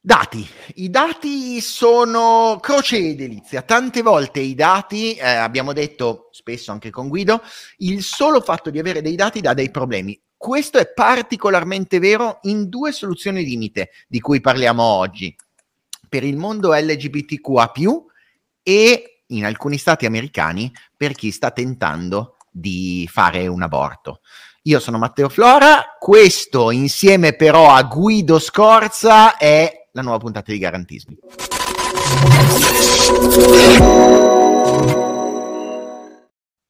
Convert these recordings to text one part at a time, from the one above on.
Dati. I dati sono croce e delizia. Tante volte i dati, eh, abbiamo detto spesso anche con Guido, il solo fatto di avere dei dati dà dei problemi. Questo è particolarmente vero in due soluzioni limite di cui parliamo oggi. Per il mondo LGBTQA, e in alcuni stati americani per chi sta tentando di fare un aborto. Io sono Matteo Flora, questo insieme però a Guido Scorza è la nuova puntata di Garantismi.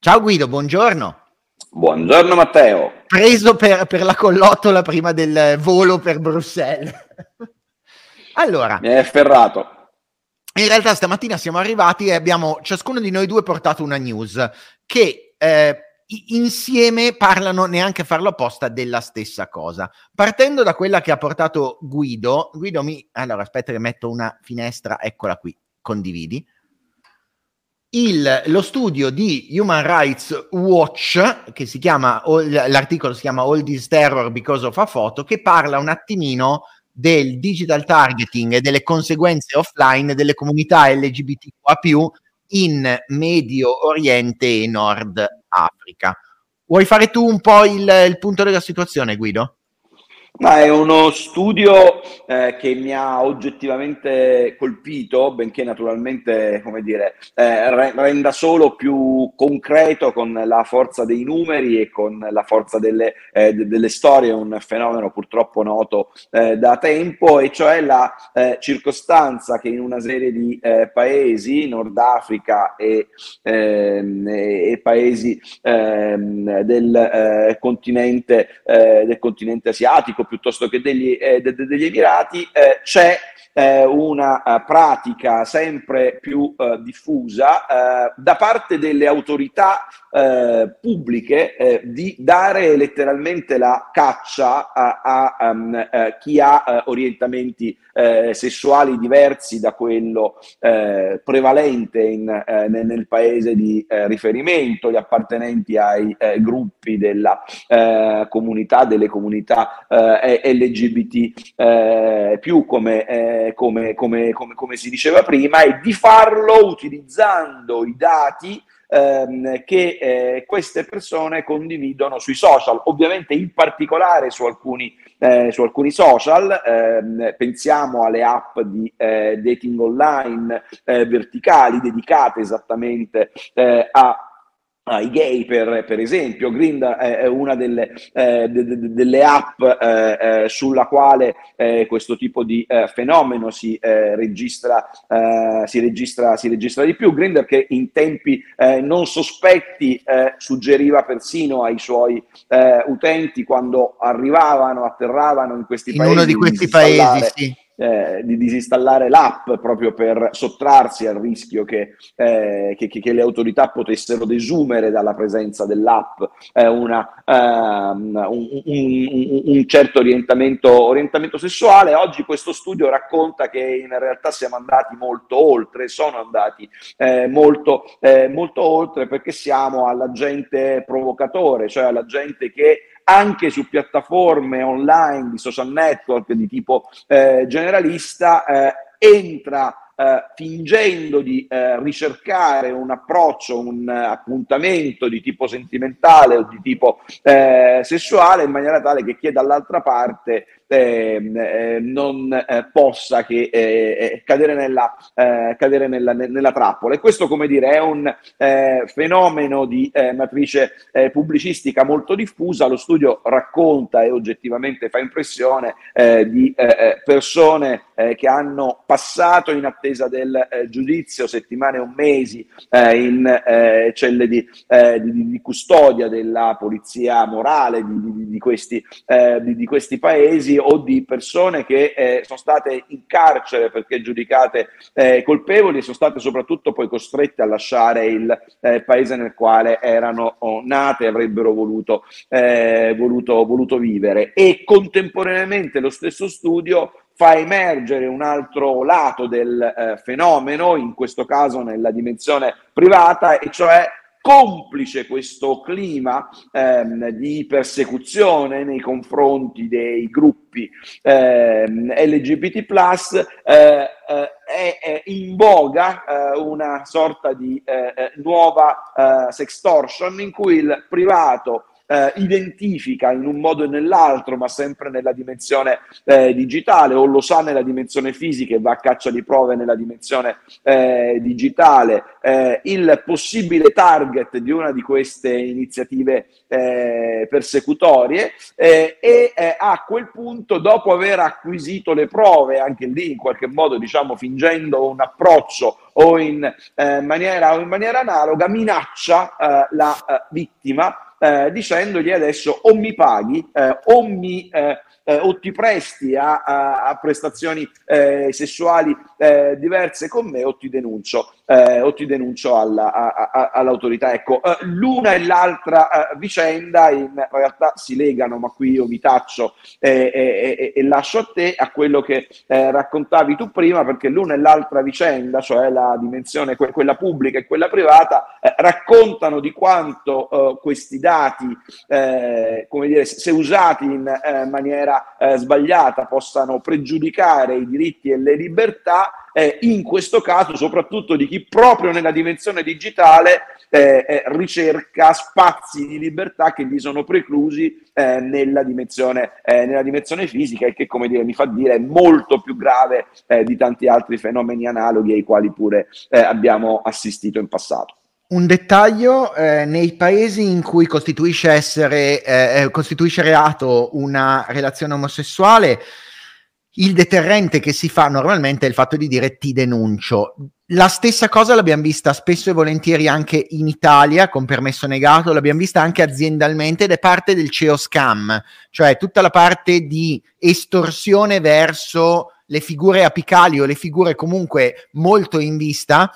Ciao Guido, buongiorno. Buongiorno Matteo. Preso per, per la collottola prima del volo per Bruxelles. allora. Mi hai afferrato. In realtà stamattina siamo arrivati e abbiamo ciascuno di noi due portato una news che eh, insieme parlano neanche a farlo apposta della stessa cosa. Partendo da quella che ha portato Guido, Guido mi... Allora, aspetta che metto una finestra, eccola qui, condividi. Il, lo studio di Human Rights Watch, che si chiama, l'articolo si chiama All This Terror Because of a Photo, che parla un attimino del digital targeting e delle conseguenze offline delle comunità LGBTQA+, in Medio Oriente e Nord Africa. Vuoi fare tu un po' il, il punto della situazione, Guido? Ma è uno studio eh, che mi ha oggettivamente colpito, benché naturalmente, come dire, eh, renda solo più concreto con la forza dei numeri e con la forza delle, eh, delle storie, un fenomeno purtroppo noto eh, da tempo, e cioè la eh, circostanza che in una serie di eh, paesi, Nord Africa e, ehm, e paesi ehm, del, continente, del continente asiatico, piuttosto che degli, eh, de, de, degli Emirati, eh, c'è eh, una uh, pratica sempre più uh, diffusa uh, da parte delle autorità pubbliche di dare letteralmente la caccia a, a um, chi ha orientamenti sessuali diversi da quello prevalente in, nel, nel, paese di riferimento, gli appartenenti ai gruppi della comunità, delle comunità LGBT più come come, come, come, come, si diceva prima, e di farlo utilizzando i dati ehm, che eh, queste persone condividono sui social, ovviamente in particolare su alcuni, eh, su alcuni social, ehm, pensiamo alle app di eh, dating online eh, verticali dedicate esattamente eh, a ai gay per, per, esempio, Grindr è una delle, eh, de, de, delle app eh, eh, sulla quale eh, questo tipo di eh, fenomeno si, eh, registra, si, registra, si registra di più. Grindr che in tempi non sospetti suggeriva persino ai suoi utenti quando arrivavano, atterravano in questi in paesi. uno di questi paesi, sì eh, di disinstallare l'app proprio per sottrarsi al rischio che, eh, che, che le autorità potessero desumere dalla presenza dell'app eh, una, um, un, un, un, certo orientamento, orientamento, sessuale. Oggi questo studio racconta che in realtà siamo andati molto oltre, sono andati eh, molto, eh, molto oltre perché siamo all'agente provocatore, cioè all'agente che anche su piattaforme online di social network di tipo eh, generalista eh, entra eh, fingendo di eh, ricercare un approccio, un uh, appuntamento di tipo sentimentale o di tipo eh, sessuale in maniera tale che chi è dall'altra parte eh, non eh, possa che, eh, eh cadere, nella, eh, cadere nella, nella, trappola. E questo, come dire, è un eh, fenomeno di matrice pubblicistica molto diffusa. Lo studio racconta e oggettivamente fa impressione di persone che hanno passato in attesa del giudizio settimane o mesi in celle di, di, di, custodia della polizia morale di, di questi, di questi paesi o di persone che eh, sono state in carcere perché giudicate eh, colpevoli e sono state soprattutto poi costrette a lasciare il eh, paese nel quale erano oh, nate e avrebbero voluto, eh, voluto, voluto vivere. E contemporaneamente lo stesso studio fa emergere un altro lato del eh, fenomeno, in questo caso nella dimensione privata, e cioè complice questo clima ehm, di persecuzione nei confronti dei gruppi ehm, LGBT, eh, eh, è, in voga eh, una sorta di eh, eh, nuova eh, sextortion in cui il privato eh, identifica in un modo e nell'altro, ma sempre nella dimensione eh, digitale, o lo sa nella dimensione fisica e va a caccia di prove nella dimensione eh, digitale, eh, il possibile target di una di queste iniziative eh, persecutorie eh, e a quel punto, dopo aver acquisito le prove, anche lì in qualche modo, diciamo, fingendo un approccio o in, maniera, o in maniera analoga, minaccia la vittima eh, dicendogli adesso o mi paghi eh, o, mi, eh, eh o ti presti a, a, a prestazioni eh, sessuali diverse con me o ti denuncio eh, o ti denuncio alla, a, a, all'autorità. Ecco, eh, l'una e l'altra eh, vicenda in realtà si legano, ma qui io mi taccio e, e lascio a te a quello che eh, raccontavi tu prima, perché l'una e l'altra vicenda, cioè la dimensione, que- quella pubblica e quella privata, eh, raccontano di quanto eh, questi dati, come dire, se usati in maniera sbagliata, possano pregiudicare i diritti e le libertà eh, in questo caso soprattutto di chi proprio nella dimensione digitale eh, eh, ricerca spazi di libertà che gli sono preclusi eh, nella dimensione, eh, nella, dimensione, fisica e che come dire, mi fa dire è molto più grave eh, di tanti altri fenomeni analoghi ai quali pure abbiamo assistito in passato. Un dettaglio, eh, nei paesi in cui costituisce, essere, eh, costituisce reato una relazione omosessuale, il deterrente che si fa normalmente è il fatto di dire ti denuncio. La stessa cosa l'abbiamo vista spesso e volentieri anche in Italia con permesso negato, l'abbiamo vista anche aziendalmente ed è parte del CEO scam, cioè tutta la parte di estorsione verso le figure apicali o le figure comunque molto in vista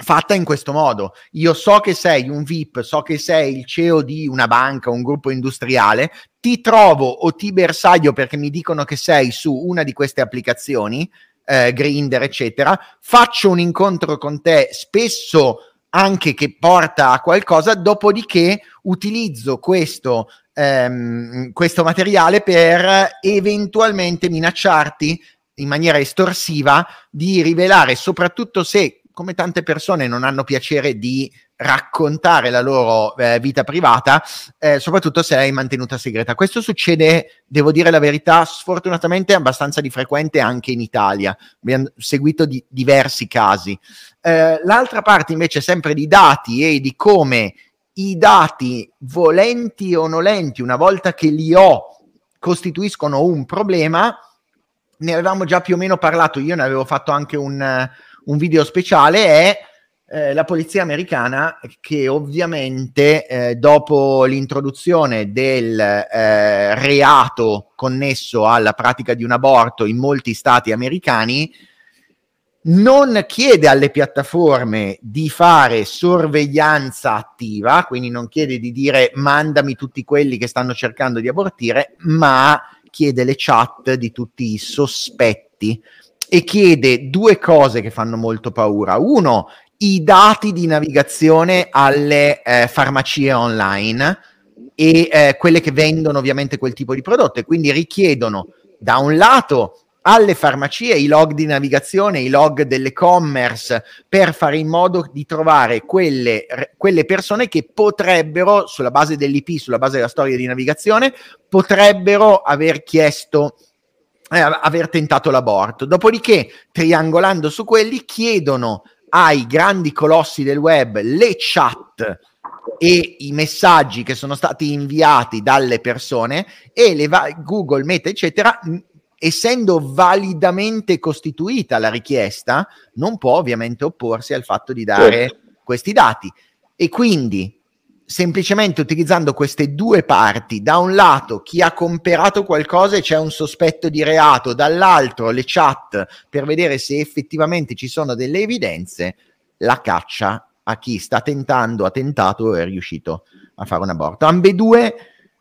fatta in questo modo. Io so che sei un VIP, so che sei il CEO di una banca, un gruppo industriale, ti trovo o ti bersaglio perché mi dicono che sei su una di queste applicazioni, eh, Grinder, eccetera, faccio un incontro con te spesso anche che porta a qualcosa, dopodiché utilizzo questo, ehm, questo materiale per eventualmente minacciarti in maniera estorsiva di rivelare, soprattutto se come tante persone non hanno piacere di raccontare la loro eh, vita privata, eh, soprattutto se è mantenuta segreta. Questo succede, devo dire la verità, sfortunatamente abbastanza di frequente anche in Italia. Abbiamo seguito di diversi casi. Eh, l'altra parte invece sempre di dati e di come i dati, volenti o nolenti, una volta che li ho, costituiscono un problema. Ne avevamo già più o meno parlato, io ne avevo fatto anche un un video speciale è eh, la polizia americana che ovviamente eh, dopo l'introduzione del eh, reato connesso alla pratica di un aborto in molti stati americani non chiede alle piattaforme di fare sorveglianza attiva, quindi non chiede di dire mandami tutti quelli che stanno cercando di abortire, ma chiede le chat di tutti i sospetti e chiede due cose che fanno molto paura. Uno, i dati di navigazione alle eh, farmacie online e eh, quelle che vendono ovviamente quel tipo di prodotto e quindi richiedono da un lato alle farmacie i log di navigazione, i log dell'e-commerce per fare in modo di trovare quelle, quelle persone che potrebbero, sulla base dell'IP, sulla base della storia di navigazione, potrebbero aver chiesto eh, aver tentato l'aborto. Dopodiché, triangolando su quelli, chiedono ai grandi colossi del web le chat e i messaggi che sono stati inviati dalle persone e va- Google, Meta, eccetera, essendo validamente costituita la richiesta, non può ovviamente opporsi al fatto di dare certo. questi dati. E quindi semplicemente utilizzando queste due parti, da un lato chi ha comperato qualcosa e c'è un sospetto di reato, dall'altro le chat per vedere se effettivamente ci sono delle evidenze, la caccia a chi sta tentando, ha tentato o è riuscito a fare un aborto. Ambedue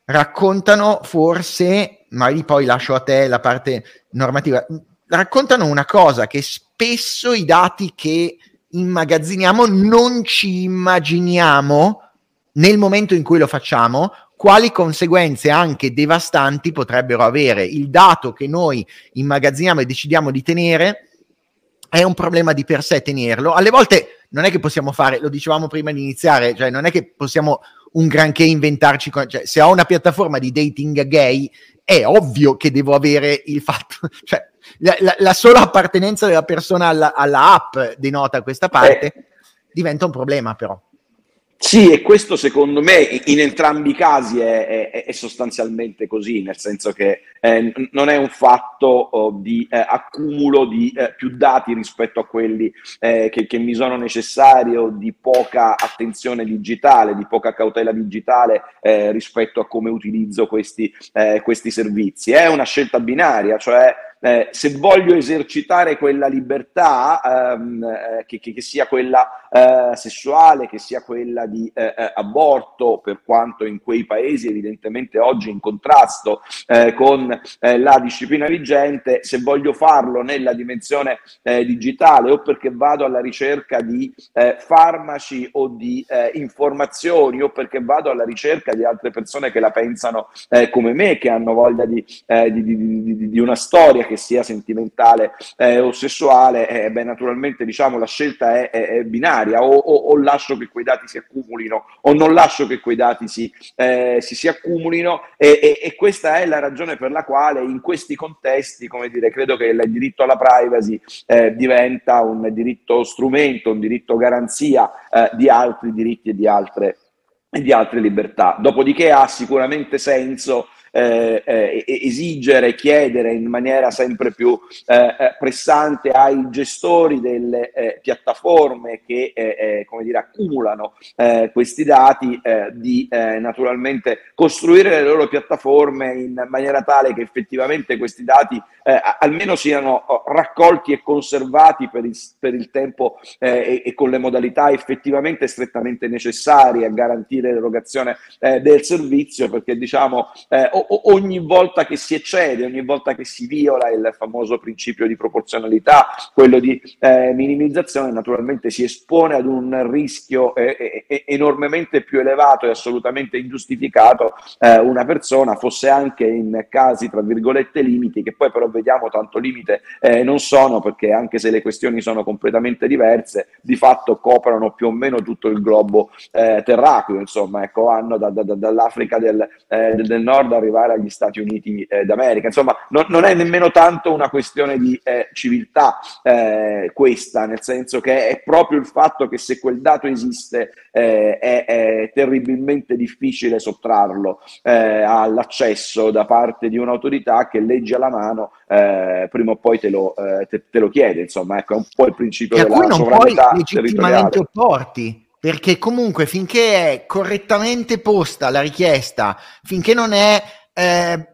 raccontano forse, ma lì poi lascio a te la parte normativa, raccontano una cosa che spesso i dati che immagazziniamo non ci immaginiamo nel momento in cui lo facciamo, quali conseguenze anche devastanti potrebbero avere. Il dato che noi immagazziniamo e decidiamo di tenere è un problema di per sé tenerlo. Alle volte non è che possiamo fare, lo dicevamo prima di iniziare, cioè non è che possiamo un granché inventarci, cioè se ho una piattaforma di dating gay è ovvio che devo avere il fatto, cioè la, la, la sola appartenenza della persona alla, alla app denota questa parte, eh. diventa un problema però. Sì, e questo secondo me in entrambi i casi è, è, è sostanzialmente così, nel senso che eh, non è un fatto oh, di eh, accumulo di eh, più dati rispetto a quelli eh, che, che, mi sono necessari o di poca attenzione digitale, di poca cautela digitale eh, rispetto a come utilizzo questi, eh, questi servizi. È una scelta binaria, cioè eh, se voglio esercitare quella libertà, ehm, eh, che, che, che, sia quella eh, sessuale, che sia quella di eh, eh, aborto, per quanto in quei paesi evidentemente oggi in contrasto con la disciplina vigente, se voglio farlo nella dimensione digitale o perché vado alla ricerca di farmaci o di informazioni o perché vado alla ricerca di altre persone che la pensano come me, che hanno voglia di, di, di, di una storia che sia sentimentale eh, o sessuale, eh, beh, naturalmente diciamo la scelta è, è, è binaria, o, o, o, lascio che quei dati si accumulino o non lascio che quei dati si, eh, si, si accumulino e, e, e, questa è la ragione per la quale in questi contesti, come dire, credo che il diritto alla privacy eh, diventa un diritto strumento, un diritto garanzia eh, di altri diritti e di altre, e di altre libertà. Dopodiché ha sicuramente senso eh, eh, esigere, chiedere in maniera sempre più eh, eh pressante ai gestori delle eh, piattaforme che eh, come dire, accumulano questi dati di naturalmente costruire le loro piattaforme in maniera tale che effettivamente questi dati almeno siano oh, raccolti e conservati per il, per il tempo e, e, con le modalità effettivamente strettamente necessarie a garantire l'erogazione del servizio perché diciamo ogni volta che si eccede, ogni volta che si viola il famoso principio di proporzionalità, quello di eh, minimizzazione, naturalmente si espone ad un rischio eh, eh, enormemente più elevato e assolutamente ingiustificato eh, una persona, fosse anche in casi, tra virgolette, limiti, che poi però vediamo tanto limite eh, non sono, perché anche se le questioni sono completamente diverse, di fatto coprono più o meno tutto il globo eh, terracqueo. Insomma, ecco, vanno da, da, dall'Africa del, eh, del, Nord arrivare agli Stati Uniti eh, d'America. Insomma, non, non, è nemmeno tanto una questione di eh, civiltà eh, questa, nel senso che è proprio il fatto che se quel dato esiste eh, è, è, terribilmente difficile sottrarlo all'accesso da parte di un'autorità che legge alla mano prima o poi te lo, te, te lo chiede. Insomma, ecco, è un po' il principio che della sovranità legittimamente opporti perché comunque finché è correttamente posta la richiesta, finché non è, eh,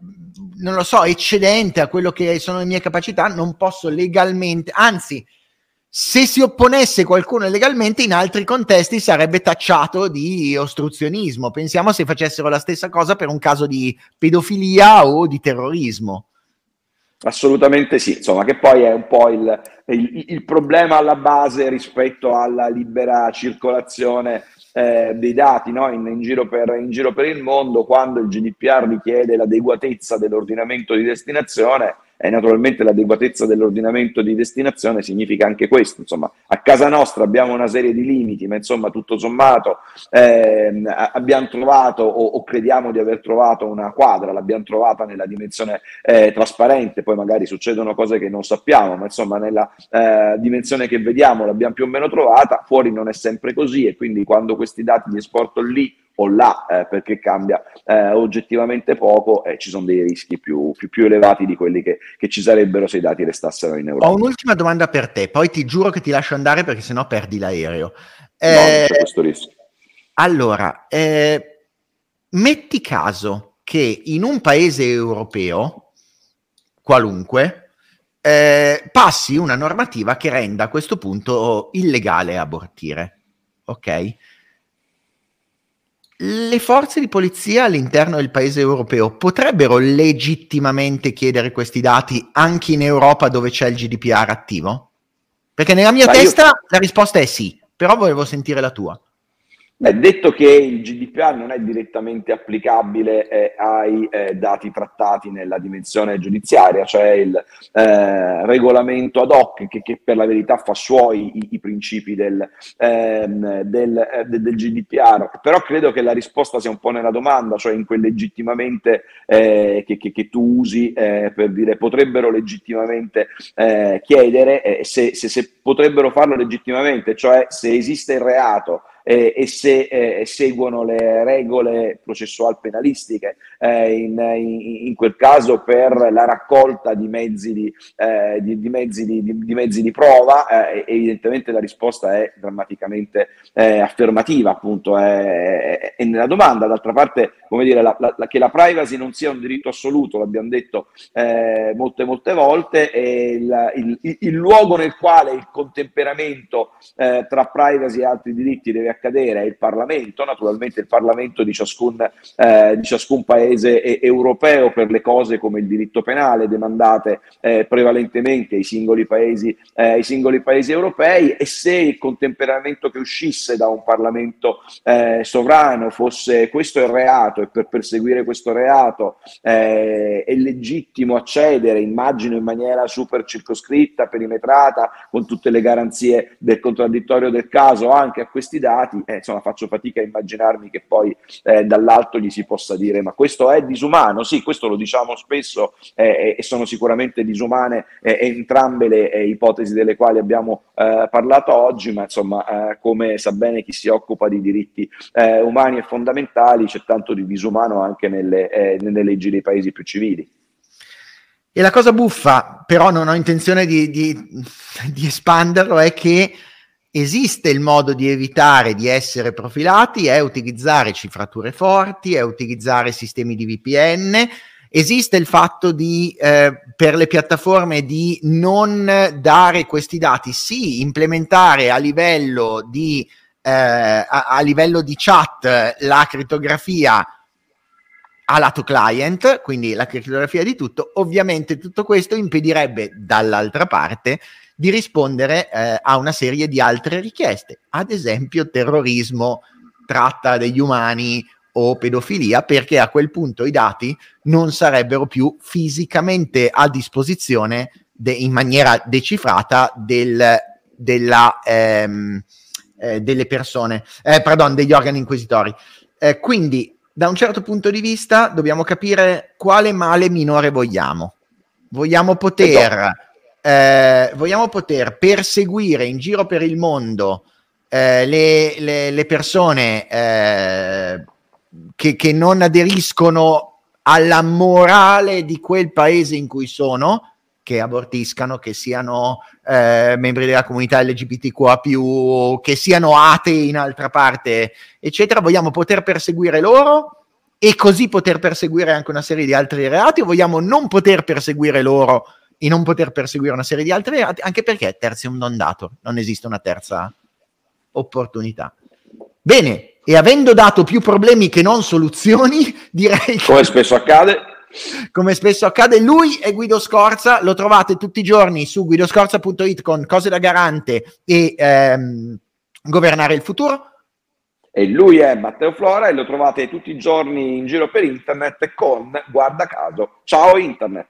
non lo so, eccedente a quello che sono le mie capacità, non posso legalmente, anzi, se si opponesse qualcuno legalmente, in altri contesti sarebbe tacciato di ostruzionismo. Pensiamo se facessero la stessa cosa per un caso di pedofilia o di terrorismo. Assolutamente sì, insomma, che poi è un po' il, il, il problema alla base rispetto alla libera circolazione eh, dei dati no? in, in, giro per, in, giro per, il mondo, quando il GDPR richiede l'adeguatezza dell'ordinamento di destinazione, e naturalmente l'adeguatezza dell'ordinamento di destinazione significa anche questo. Insomma, a casa nostra abbiamo una serie di limiti, ma insomma, tutto sommato eh, abbiamo trovato o, o, crediamo di aver trovato una quadra, l'abbiamo trovata nella dimensione eh, trasparente, poi magari succedono cose che non sappiamo, ma insomma nella eh, dimensione che vediamo l'abbiamo più o meno trovata, fuori non è sempre così e quindi quando questi dati li esporto lì o là eh, perché cambia eh, oggettivamente poco e ci sono dei rischi più, più, più elevati di quelli che, che, ci sarebbero se i dati restassero in Europa. Ho un'ultima domanda per te, poi ti giuro che ti lascio andare perché sennò perdi l'aereo. Eh, no, c'è questo rischio. Allora, eh, metti caso che in un paese europeo, qualunque, eh, passi una normativa che renda a questo punto illegale abortire, ok? Le forze di polizia all'interno del paese europeo potrebbero legittimamente chiedere questi dati anche in Europa dove c'è il GDPR attivo? Perché nella mia Ma testa io... la risposta è sì, però volevo sentire la tua. Beh, detto che il GDPR non è direttamente applicabile eh, ai eh, dati trattati nella dimensione giudiziaria, cioè il eh, regolamento ad hoc che, che, per la verità fa suoi i, i principi del, ehm, del, eh, del, GDPR, però credo che la risposta sia un po' nella domanda, cioè in quel legittimamente eh, che, che, che, tu usi eh, per dire potrebbero legittimamente chiedere se, se, se potrebbero farlo legittimamente, cioè se esiste il reato eh, e se eh, seguono le regole processual penalistiche, eh, in, in, in, quel caso per la raccolta di mezzi di, eh, di, di, mezzi, di mezzi prova, eh, evidentemente la risposta è drammaticamente affermativa, appunto, è, è, nella domanda. D'altra parte, come dire, la, la, la, che la privacy non sia un diritto assoluto, l'abbiamo detto molte, molte volte, e il, il, il, luogo nel quale il contemperamento tra privacy e altri diritti deve accadere è il Parlamento, naturalmente il Parlamento di ciascun, eh, di ciascun paese europeo per le cose come il diritto penale demandate eh, prevalentemente ai singoli, paesi, eh, ai singoli paesi europei e se il contemperamento che uscisse da un Parlamento eh, sovrano fosse questo il reato e per perseguire questo reato eh, è legittimo accedere, immagino in maniera super circoscritta, perimetrata, con tutte le garanzie del contraddittorio del caso anche a questi dati, dati, eh, insomma faccio fatica a immaginarmi che poi eh, dall'alto gli si possa dire ma questo è disumano, sì questo lo diciamo spesso eh, e sono sicuramente disumane eh, entrambe le eh, ipotesi delle quali abbiamo eh, parlato oggi, ma insomma come sa bene chi si occupa di diritti umani e fondamentali c'è tanto di disumano anche nelle, nelle leggi dei paesi più civili. E la cosa buffa, però non ho intenzione di, di, di espanderlo, è che esiste il modo di evitare di essere profilati, è utilizzare cifrature forti, è utilizzare sistemi di VPN, esiste il fatto di eh, per le piattaforme di non dare questi dati, sì, implementare a livello di, eh, a, a livello di chat la crittografia a lato client, quindi la crittografia di tutto, ovviamente tutto questo impedirebbe dall'altra parte di rispondere eh, a una serie di altre richieste, ad esempio terrorismo, tratta degli umani o pedofilia, perché a quel punto i dati non sarebbero più fisicamente a disposizione de- in maniera decifrata del, della, ehm, eh, delle persone, eh, pardon, degli organi inquisitori. Eh, quindi, da un certo punto di vista, dobbiamo capire quale male minore vogliamo. Vogliamo poter, eh, vogliamo poter perseguire in giro per il mondo eh, le, le, le, persone eh, che, che non aderiscono alla morale di quel paese in cui sono, che abortiscano, che siano eh, membri della comunità LGBTQA, che siano atei in altra parte, eccetera. Vogliamo poter perseguire loro e così poter perseguire anche una serie di altri reati, o vogliamo non poter perseguire loro e non poter perseguire una serie di altri reati, anche perché terzium non dato, non esiste una terza opportunità. Bene, e avendo dato più problemi che non soluzioni, direi. Come spesso accade. Come spesso accade, lui è Guido Scorza, lo trovate tutti i giorni su guidoscorza.it con cose da garante e ehm, governare il futuro. E lui è Matteo Flora e lo trovate tutti i giorni in giro per internet con, guarda caso, ciao internet.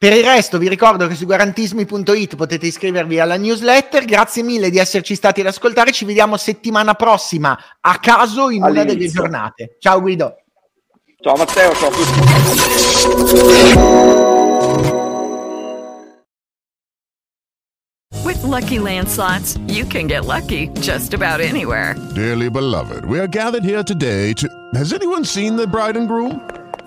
Per il resto vi ricordo che su garantismi.it potete iscrivervi alla newsletter. Grazie mille di esserci stati ad ascoltare. Ci vediamo settimana prossima a caso in All'inizio. una delle giornate. Ciao Guido. Ciao Matteo, ciao a tutti. With lucky landslots, you can get lucky just about anywhere. Dearly beloved, we are gathered here today to. Has anyone seen the bride and groom?